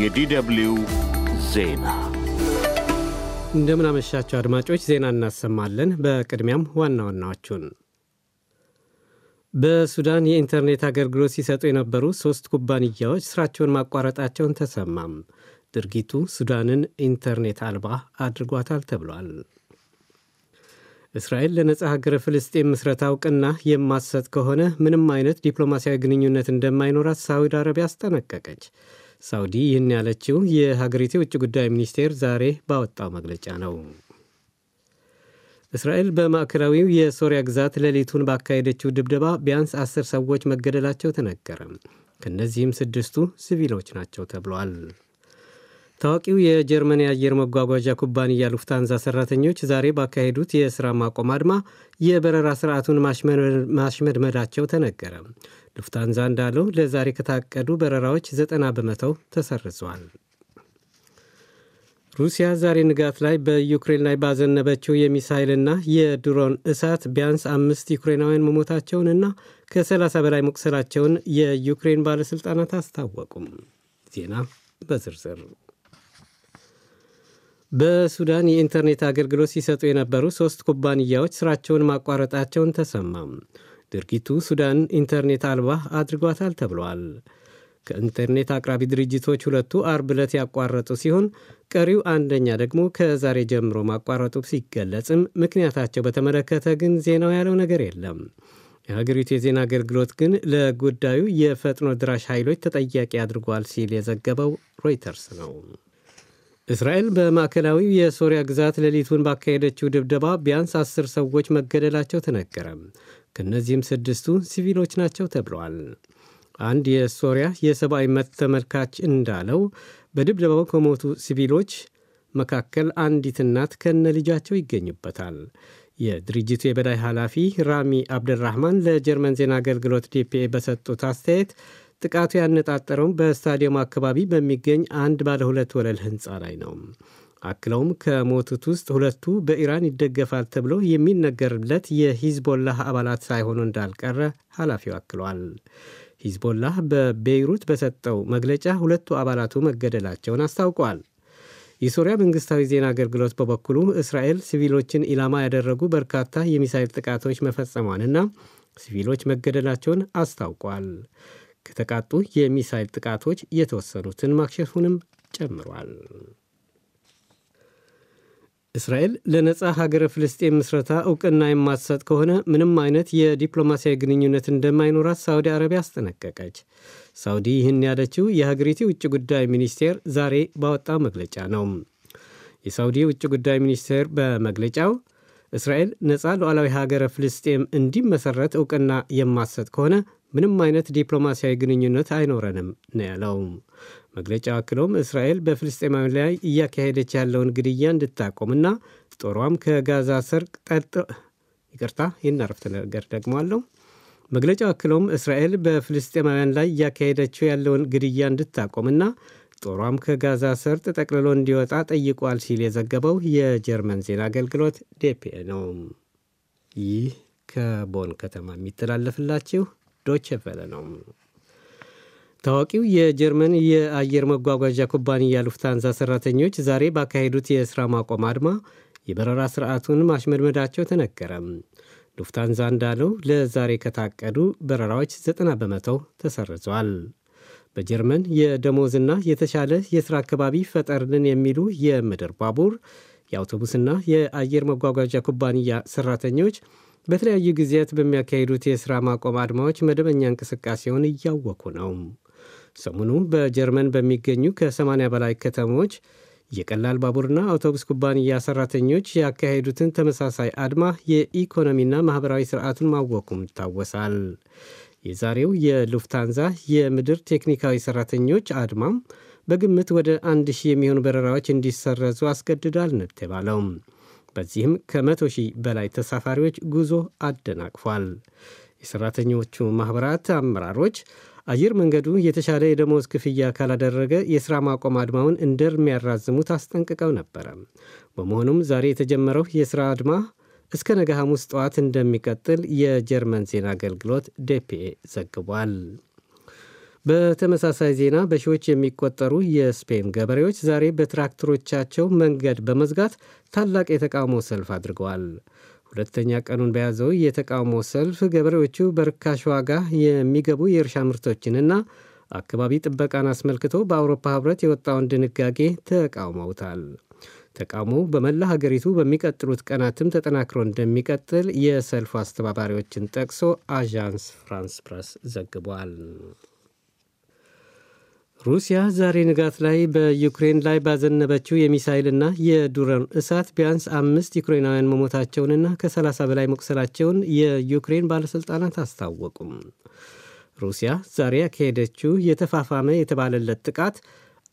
የዲደብሊው ዜና እንደምናመሻቸው አድማጮች ዜና እናሰማለን። በቅድሚያም ዋና ዋናዎቹን በሱዳን የኢንተርኔት አገልግሎት ሲሰጡ የነበሩ ሦስት ኩባንያዎች ሥራቸውን ማቋረጣቸውን ተሰማም። ድርጊቱ ሱዳንን ኢንተርኔት አልባ አድርጓታል ተብሏል። እስራኤል ለነጻ ሀገረ ፍልስጤም ምስረታ እውቅና የማትሰጥ ከሆነ ምንም አይነት ዲፕሎማሲያዊ ግንኙነት እንደማይኖራት ሳዑዲ አረቢያ አስጠነቀቀች። ሳውዲ ይህን ያለችው የሀገሪቱ የውጭ ጉዳይ ሚኒስቴር ዛሬ ባወጣው መግለጫ ነው። እስራኤል በማዕከላዊው የሶሪያ ግዛት ሌሊቱን ባካሄደችው ድብደባ ቢያንስ አስር ሰዎች መገደላቸው ተነገረ። ከእነዚህም ስድስቱ ሲቪሎች ናቸው ተብሏል። ታዋቂው የጀርመን የአየር መጓጓዣ ኩባንያ ሉፍታንዛ ሰራተኞች ዛሬ ባካሄዱት የሥራ ማቆም አድማ የበረራ ስርዓቱን ማሽመድመዳቸው ተነገረ። ሉፍታንዛ እንዳለው ለዛሬ ከታቀዱ በረራዎች ዘጠና በመቶው ተሰርዘዋል። ሩሲያ ዛሬ ንጋት ላይ በዩክሬን ላይ ባዘነበችው የሚሳይልና የድሮን እሳት ቢያንስ አምስት ዩክሬናውያን መሞታቸውንና ከ30 በላይ መቁሰላቸውን የዩክሬን ባለሥልጣናት አስታወቁም። ዜና በዝርዝር በሱዳን የኢንተርኔት አገልግሎት ሲሰጡ የነበሩ ሦስት ኩባንያዎች ሥራቸውን ማቋረጣቸውን ተሰማም። ድርጊቱ ሱዳን ኢንተርኔት አልባ አድርጓታል ተብሏል። ከኢንተርኔት አቅራቢ ድርጅቶች ሁለቱ አርብ ዕለት ያቋረጡ ሲሆን ቀሪው አንደኛ ደግሞ ከዛሬ ጀምሮ ማቋረጡ ሲገለጽም ምክንያታቸው በተመለከተ ግን ዜናው ያለው ነገር የለም። የሀገሪቱ የዜና አገልግሎት ግን ለጉዳዩ የፈጥኖ ድራሽ ኃይሎች ተጠያቂ አድርጓል ሲል የዘገበው ሮይተርስ ነው። እስራኤል በማዕከላዊው የሶሪያ ግዛት ሌሊቱን ባካሄደችው ድብደባ ቢያንስ አስር ሰዎች መገደላቸው ተነገረ። ከእነዚህም ስድስቱ ሲቪሎች ናቸው ተብለዋል። አንድ የሶሪያ የሰብአዊ መብት ተመልካች እንዳለው በድብደባው ከሞቱ ሲቪሎች መካከል አንዲት እናት ከነ ልጃቸው ይገኙበታል። የድርጅቱ የበላይ ኃላፊ ራሚ አብደራህማን ለጀርመን ዜና አገልግሎት ዲፒኤ በሰጡት አስተያየት ጥቃቱ ያነጣጠረውም በስታዲየሙ አካባቢ በሚገኝ አንድ ባለ ሁለት ወለል ሕንፃ ላይ ነው። አክለውም ከሞቱት ውስጥ ሁለቱ በኢራን ይደገፋል ተብሎ የሚነገርለት የሂዝቦላህ አባላት ሳይሆኑ እንዳልቀረ ኃላፊው አክሏል። ሂዝቦላህ በቤይሩት በሰጠው መግለጫ ሁለቱ አባላቱ መገደላቸውን አስታውቋል። የሶሪያ መንግሥታዊ ዜና አገልግሎት በበኩሉ እስራኤል ሲቪሎችን ኢላማ ያደረጉ በርካታ የሚሳይል ጥቃቶች መፈጸሟንና ሲቪሎች መገደላቸውን አስታውቋል። ከተቃጡ የሚሳይል ጥቃቶች የተወሰኑትን ማክሸፉንም ጨምሯል። እስራኤል ለነጻ ሀገረ ፍልስጤም ምስረታ እውቅና የማትሰጥ ከሆነ ምንም አይነት የዲፕሎማሲያዊ ግንኙነት እንደማይኖራት ሳውዲ አረቢያ አስጠነቀቀች። ሳውዲ ይህን ያለችው የሀገሪቱ ውጭ ጉዳይ ሚኒስቴር ዛሬ ባወጣው መግለጫ ነው። የሳውዲ ውጭ ጉዳይ ሚኒስቴር በመግለጫው እስራኤል ነጻ ሉዓላዊ ሀገረ ፍልስጤም እንዲመሰረት እውቅና የማትሰጥ ከሆነ ምንም አይነት ዲፕሎማሲያዊ ግንኙነት አይኖረንም ነው ያለው። መግለጫው አክሎም እስራኤል በፍልስጤማዊ ላይ እያካሄደች ያለውን ግድያ እንድታቆምና ጦሯም ከጋዛ ሰርቅ ጠጥ ይቅርታ፣ ይህን ነገር ደግሟለሁ። መግለጫው አክሎም እስራኤል በፍልስጤማውያን ላይ እያካሄደችው ያለውን ግድያ እንድታቆምና ጦሯም ከጋዛ ሰርጥ ጠቅልሎ እንዲወጣ ጠይቋል ሲል የዘገበው የጀርመን ዜና አገልግሎት ዴፒኤ ነው። ይህ ከቦን ከተማ የሚተላለፍላችሁ ዶቼ ቬለ ነው። ታዋቂው የጀርመን የአየር መጓጓዣ ኩባንያ ሉፍታንዛ ሰራተኞች ዛሬ ባካሄዱት የሥራ ማቆም አድማ የበረራ ስርዓቱን ማሽመድመዳቸው ተነገረ። ሉፍታንዛ እንዳለው ለዛሬ ከታቀዱ በረራዎች 90 በመቶው ተሰርዘዋል። በጀርመን የደሞዝና የተሻለ የሥራ አካባቢ ፈጠርልን የሚሉ የምድር ባቡር የአውቶቡስና የአየር መጓጓዣ ኩባንያ ሰራተኞች በተለያዩ ጊዜያት በሚያካሂዱት የሥራ ማቆም አድማዎች መደበኛ እንቅስቃሴውን እያወኩ ነው። ሰሞኑ በጀርመን በሚገኙ ከ80 በላይ ከተሞች የቀላል ባቡርና አውቶቡስ ኩባንያ ሰራተኞች ያካሄዱትን ተመሳሳይ አድማ የኢኮኖሚና ማኅበራዊ ሥርዓቱን ማወኩም ይታወሳል። የዛሬው የሉፍታንዛ የምድር ቴክኒካዊ ሰራተኞች አድማም በግምት ወደ አንድ ሺህ የሚሆኑ በረራዎች እንዲሰረዙ አስገድዷል ነው የተባለው። በዚህም ከመቶ ሺህ በላይ ተሳፋሪዎች ጉዞ አደናቅፏል። የሰራተኞቹ ማኅበራት አመራሮች አየር መንገዱ የተሻለ የደሞዝ ክፍያ ካላደረገ የሥራ ማቆም አድማውን እንደሚያራዝሙት አስጠንቅቀው ነበረ። በመሆኑም ዛሬ የተጀመረው የሥራ አድማ እስከ ነገ ሐሙስ ጠዋት እንደሚቀጥል የጀርመን ዜና አገልግሎት ዴፒኤ ዘግቧል። በተመሳሳይ ዜና በሺዎች የሚቆጠሩ የስፔን ገበሬዎች ዛሬ በትራክተሮቻቸው መንገድ በመዝጋት ታላቅ የተቃውሞ ሰልፍ አድርገዋል። ሁለተኛ ቀኑን በያዘው የተቃውሞ ሰልፍ ገበሬዎቹ በርካሽ ዋጋ የሚገቡ የእርሻ ምርቶችንና አካባቢ ጥበቃን አስመልክቶ በአውሮፓ ሕብረት የወጣውን ድንጋጌ ተቃውመውታል። ተቃውሞው በመላ ሀገሪቱ በሚቀጥሉት ቀናትም ተጠናክሮ እንደሚቀጥል የሰልፉ አስተባባሪዎችን ጠቅሶ አዣንስ ፍራንስ ፕረስ ዘግቧል። ሩሲያ ዛሬ ንጋት ላይ በዩክሬን ላይ ባዘነበችው የሚሳይልና የድሮን እሳት ቢያንስ አምስት ዩክሬናውያን መሞታቸውንና ከ30 በላይ መቁሰላቸውን የዩክሬን ባለሥልጣናት አስታወቁም። ሩሲያ ዛሬ ያካሄደችው የተፋፋመ የተባለለት ጥቃት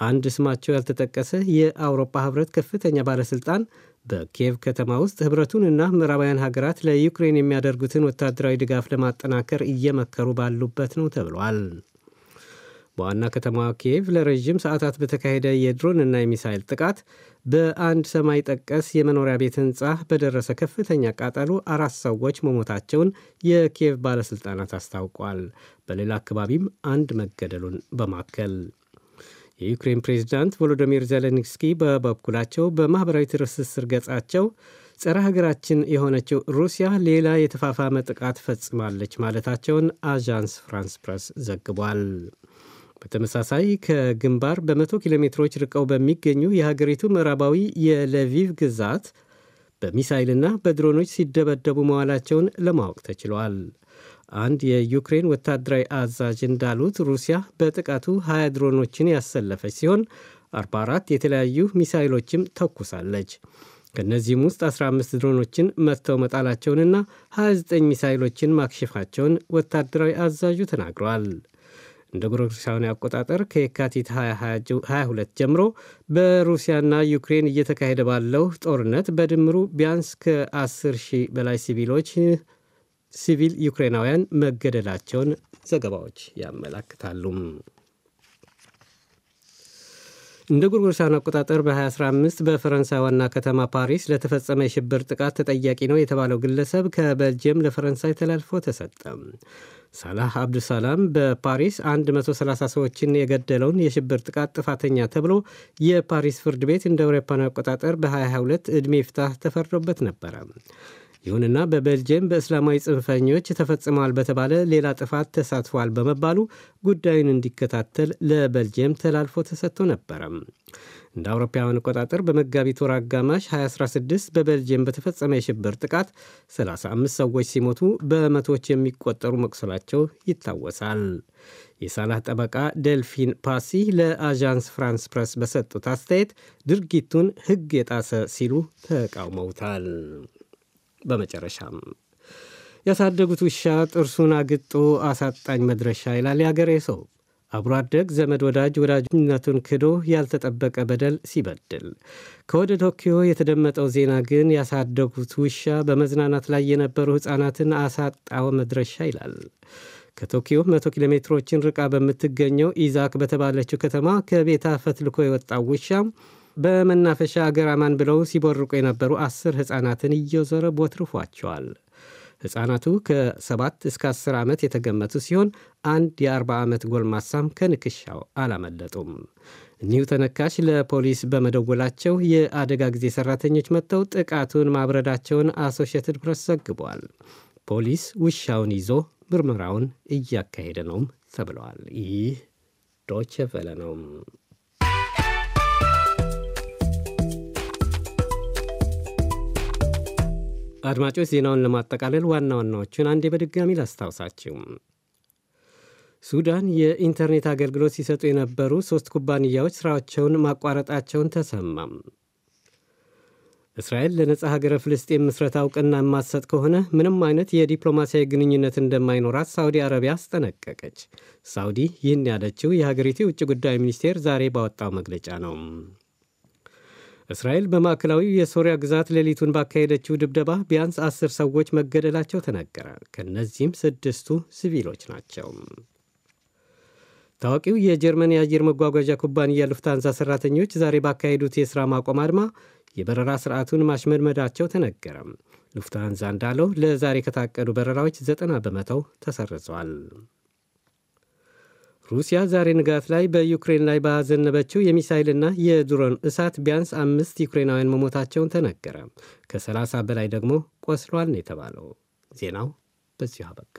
አንድ ስማቸው ያልተጠቀሰ የአውሮፓ ህብረት ከፍተኛ ባለሥልጣን በኪየቭ ከተማ ውስጥ ህብረቱንና ምዕራባውያን ሀገራት ለዩክሬን የሚያደርጉትን ወታደራዊ ድጋፍ ለማጠናከር እየመከሩ ባሉበት ነው ተብሏል። በዋና ከተማዋ ኪየቭ ለረዥም ሰዓታት በተካሄደ የድሮንና የሚሳይል ጥቃት በአንድ ሰማይ ጠቀስ የመኖሪያ ቤት ህንፃ በደረሰ ከፍተኛ ቃጠሎ አራት ሰዎች መሞታቸውን የኪየቭ ባለሥልጣናት አስታውቋል። በሌላ አካባቢም አንድ መገደሉን በማከል የዩክሬን ፕሬዚዳንት ቮሎዶሚር ዜሌንስኪ በበኩላቸው በማኅበራዊ ትስስር ገጻቸው ጸረ ሀገራችን የሆነችው ሩሲያ ሌላ የተፋፋመ ጥቃት ፈጽማለች ማለታቸውን አዣንስ ፍራንስ ፕረስ ዘግቧል። በተመሳሳይ ከግንባር በመቶ ኪሎ ሜትሮች ርቀው በሚገኙ የሀገሪቱ ምዕራባዊ የልቪቭ ግዛት በሚሳይልና በድሮኖች ሲደበደቡ መዋላቸውን ለማወቅ ተችሏል። አንድ የዩክሬን ወታደራዊ አዛዥ እንዳሉት ሩሲያ በጥቃቱ 20 ድሮኖችን ያሰለፈች ሲሆን 44 የተለያዩ ሚሳይሎችም ተኩሳለች። ከእነዚህም ውስጥ 15 ድሮኖችን መትተው መጣላቸውንና 29 ሚሳይሎችን ማክሸፋቸውን ወታደራዊ አዛዡ ተናግረዋል። እንደ ጎርጎሮሳውያን አቆጣጠር ከየካቲት 2022 ጀምሮ በሩሲያና ዩክሬን እየተካሄደ ባለው ጦርነት በድምሩ ቢያንስ ከ10 ሺህ በላይ ሲቪሎች ሲቪል ዩክሬናውያን መገደላቸውን ዘገባዎች ያመላክታሉ። እንደ ጎርጎሮሳውያን አቆጣጠር በ2015 በፈረንሳይ ዋና ከተማ ፓሪስ ለተፈጸመ የሽብር ጥቃት ተጠያቂ ነው የተባለው ግለሰብ ከቤልጅየም ለፈረንሳይ ተላልፎ ተሰጠ። ሳላህ አብዱሰላም በፓሪስ 130 ሰዎችን የገደለውን የሽብር ጥቃት ጥፋተኛ ተብሎ የፓሪስ ፍርድ ቤት እንደ አውሮፓውያን አቆጣጠር በ2022 ዕድሜ ፍታህ ተፈርዶበት ነበረ። ይሁንና በቤልጅየም በእስላማዊ ጽንፈኞች ተፈጽመዋል በተባለ ሌላ ጥፋት ተሳትፏል በመባሉ ጉዳዩን እንዲከታተል ለቤልጅየም ተላልፎ ተሰጥቶ ነበረ። እንደ አውሮፓውያን አቆጣጠር በመጋቢት ወር አጋማሽ 2016 በቤልጅየም በተፈጸመ የሽብር ጥቃት 35 ሰዎች ሲሞቱ በመቶዎች የሚቆጠሩ መቁሰላቸው ይታወሳል። የሳላህ ጠበቃ ደልፊን ፓሲ ለአዣንስ ፍራንስ ፕረስ በሰጡት አስተያየት ድርጊቱን ሕግ የጣሰ ሲሉ ተቃውመውታል። በመጨረሻም ያሳደጉት ውሻ ጥርሱን አግጦ አሳጣኝ መድረሻ ይላል የአገሬ ሰው። አብሮ አደግ ዘመድ ወዳጅ ወዳጅነቱን ክዶ ያልተጠበቀ በደል ሲበድል። ከወደ ቶኪዮ የተደመጠው ዜና ግን ያሳደጉት ውሻ በመዝናናት ላይ የነበሩ ሕፃናትን አሳጣው መድረሻ ይላል። ከቶኪዮ መቶ ኪሎ ሜትሮችን ርቃ በምትገኘው ኢዛክ በተባለችው ከተማ ከቤት አፈትልኮ የወጣው ውሻ በመናፈሻ አገር አማን ብለው ሲቦርቁ የነበሩ አስር ሕፃናትን እየዞረ ቦትርፏቸዋል። ሕፃናቱ ከሰባት እስከ አስር ዓመት የተገመቱ ሲሆን አንድ የአርባ ዓመት ጎልማሳም ከንክሻው አላመለጡም። እኒሁ ተነካሽ ለፖሊስ በመደወላቸው የአደጋ ጊዜ ሠራተኞች መጥተው ጥቃቱን ማብረዳቸውን አሶሽየትድ ፕሬስ ዘግቧል። ፖሊስ ውሻውን ይዞ ምርመራውን እያካሄደ ነውም ተብለዋል። ይህ ዶቼ ቬለ ነው። አድማጮች ዜናውን ለማጠቃለል ዋና ዋናዎቹን አንዴ በድጋሚ ላስታውሳችሁ። ሱዳን የኢንተርኔት አገልግሎት ሲሰጡ የነበሩ ሦስት ኩባንያዎች ሥራቸውን ማቋረጣቸውን ተሰማም። እስራኤል ለነጻ ሀገረ ፍልስጤም ምስረታ እውቅና የማትሰጥ ከሆነ ምንም አይነት የዲፕሎማሲያዊ ግንኙነት እንደማይኖራት ሳውዲ አረቢያ አስጠነቀቀች። ሳውዲ ይህን ያለችው የሀገሪቱ የውጭ ጉዳይ ሚኒስቴር ዛሬ ባወጣው መግለጫ ነው። እስራኤል በማዕከላዊ የሶሪያ ግዛት ሌሊቱን ባካሄደችው ድብደባ ቢያንስ አስር ሰዎች መገደላቸው ተነገረ። ከእነዚህም ስድስቱ ሲቪሎች ናቸው። ታዋቂው የጀርመን የአየር መጓጓዣ ኩባንያ ሉፍታንዛ ሠራተኞች ዛሬ ባካሄዱት የሥራ ማቆም አድማ የበረራ ሥርዓቱን ማሽመድመዳቸው ተነገረ። ሉፍታንዛ እንዳለው ለዛሬ ከታቀዱ በረራዎች ዘጠና በመቶው ተሰርዘዋል። ሩሲያ ዛሬ ንጋት ላይ በዩክሬን ላይ ባዘነበችው የሚሳይልና የድሮን እሳት ቢያንስ አምስት ዩክሬናውያን መሞታቸውን ተነገረ። ከ30 በላይ ደግሞ ቆስሏል ነው የተባለው። ዜናው በዚሁ አበቃ።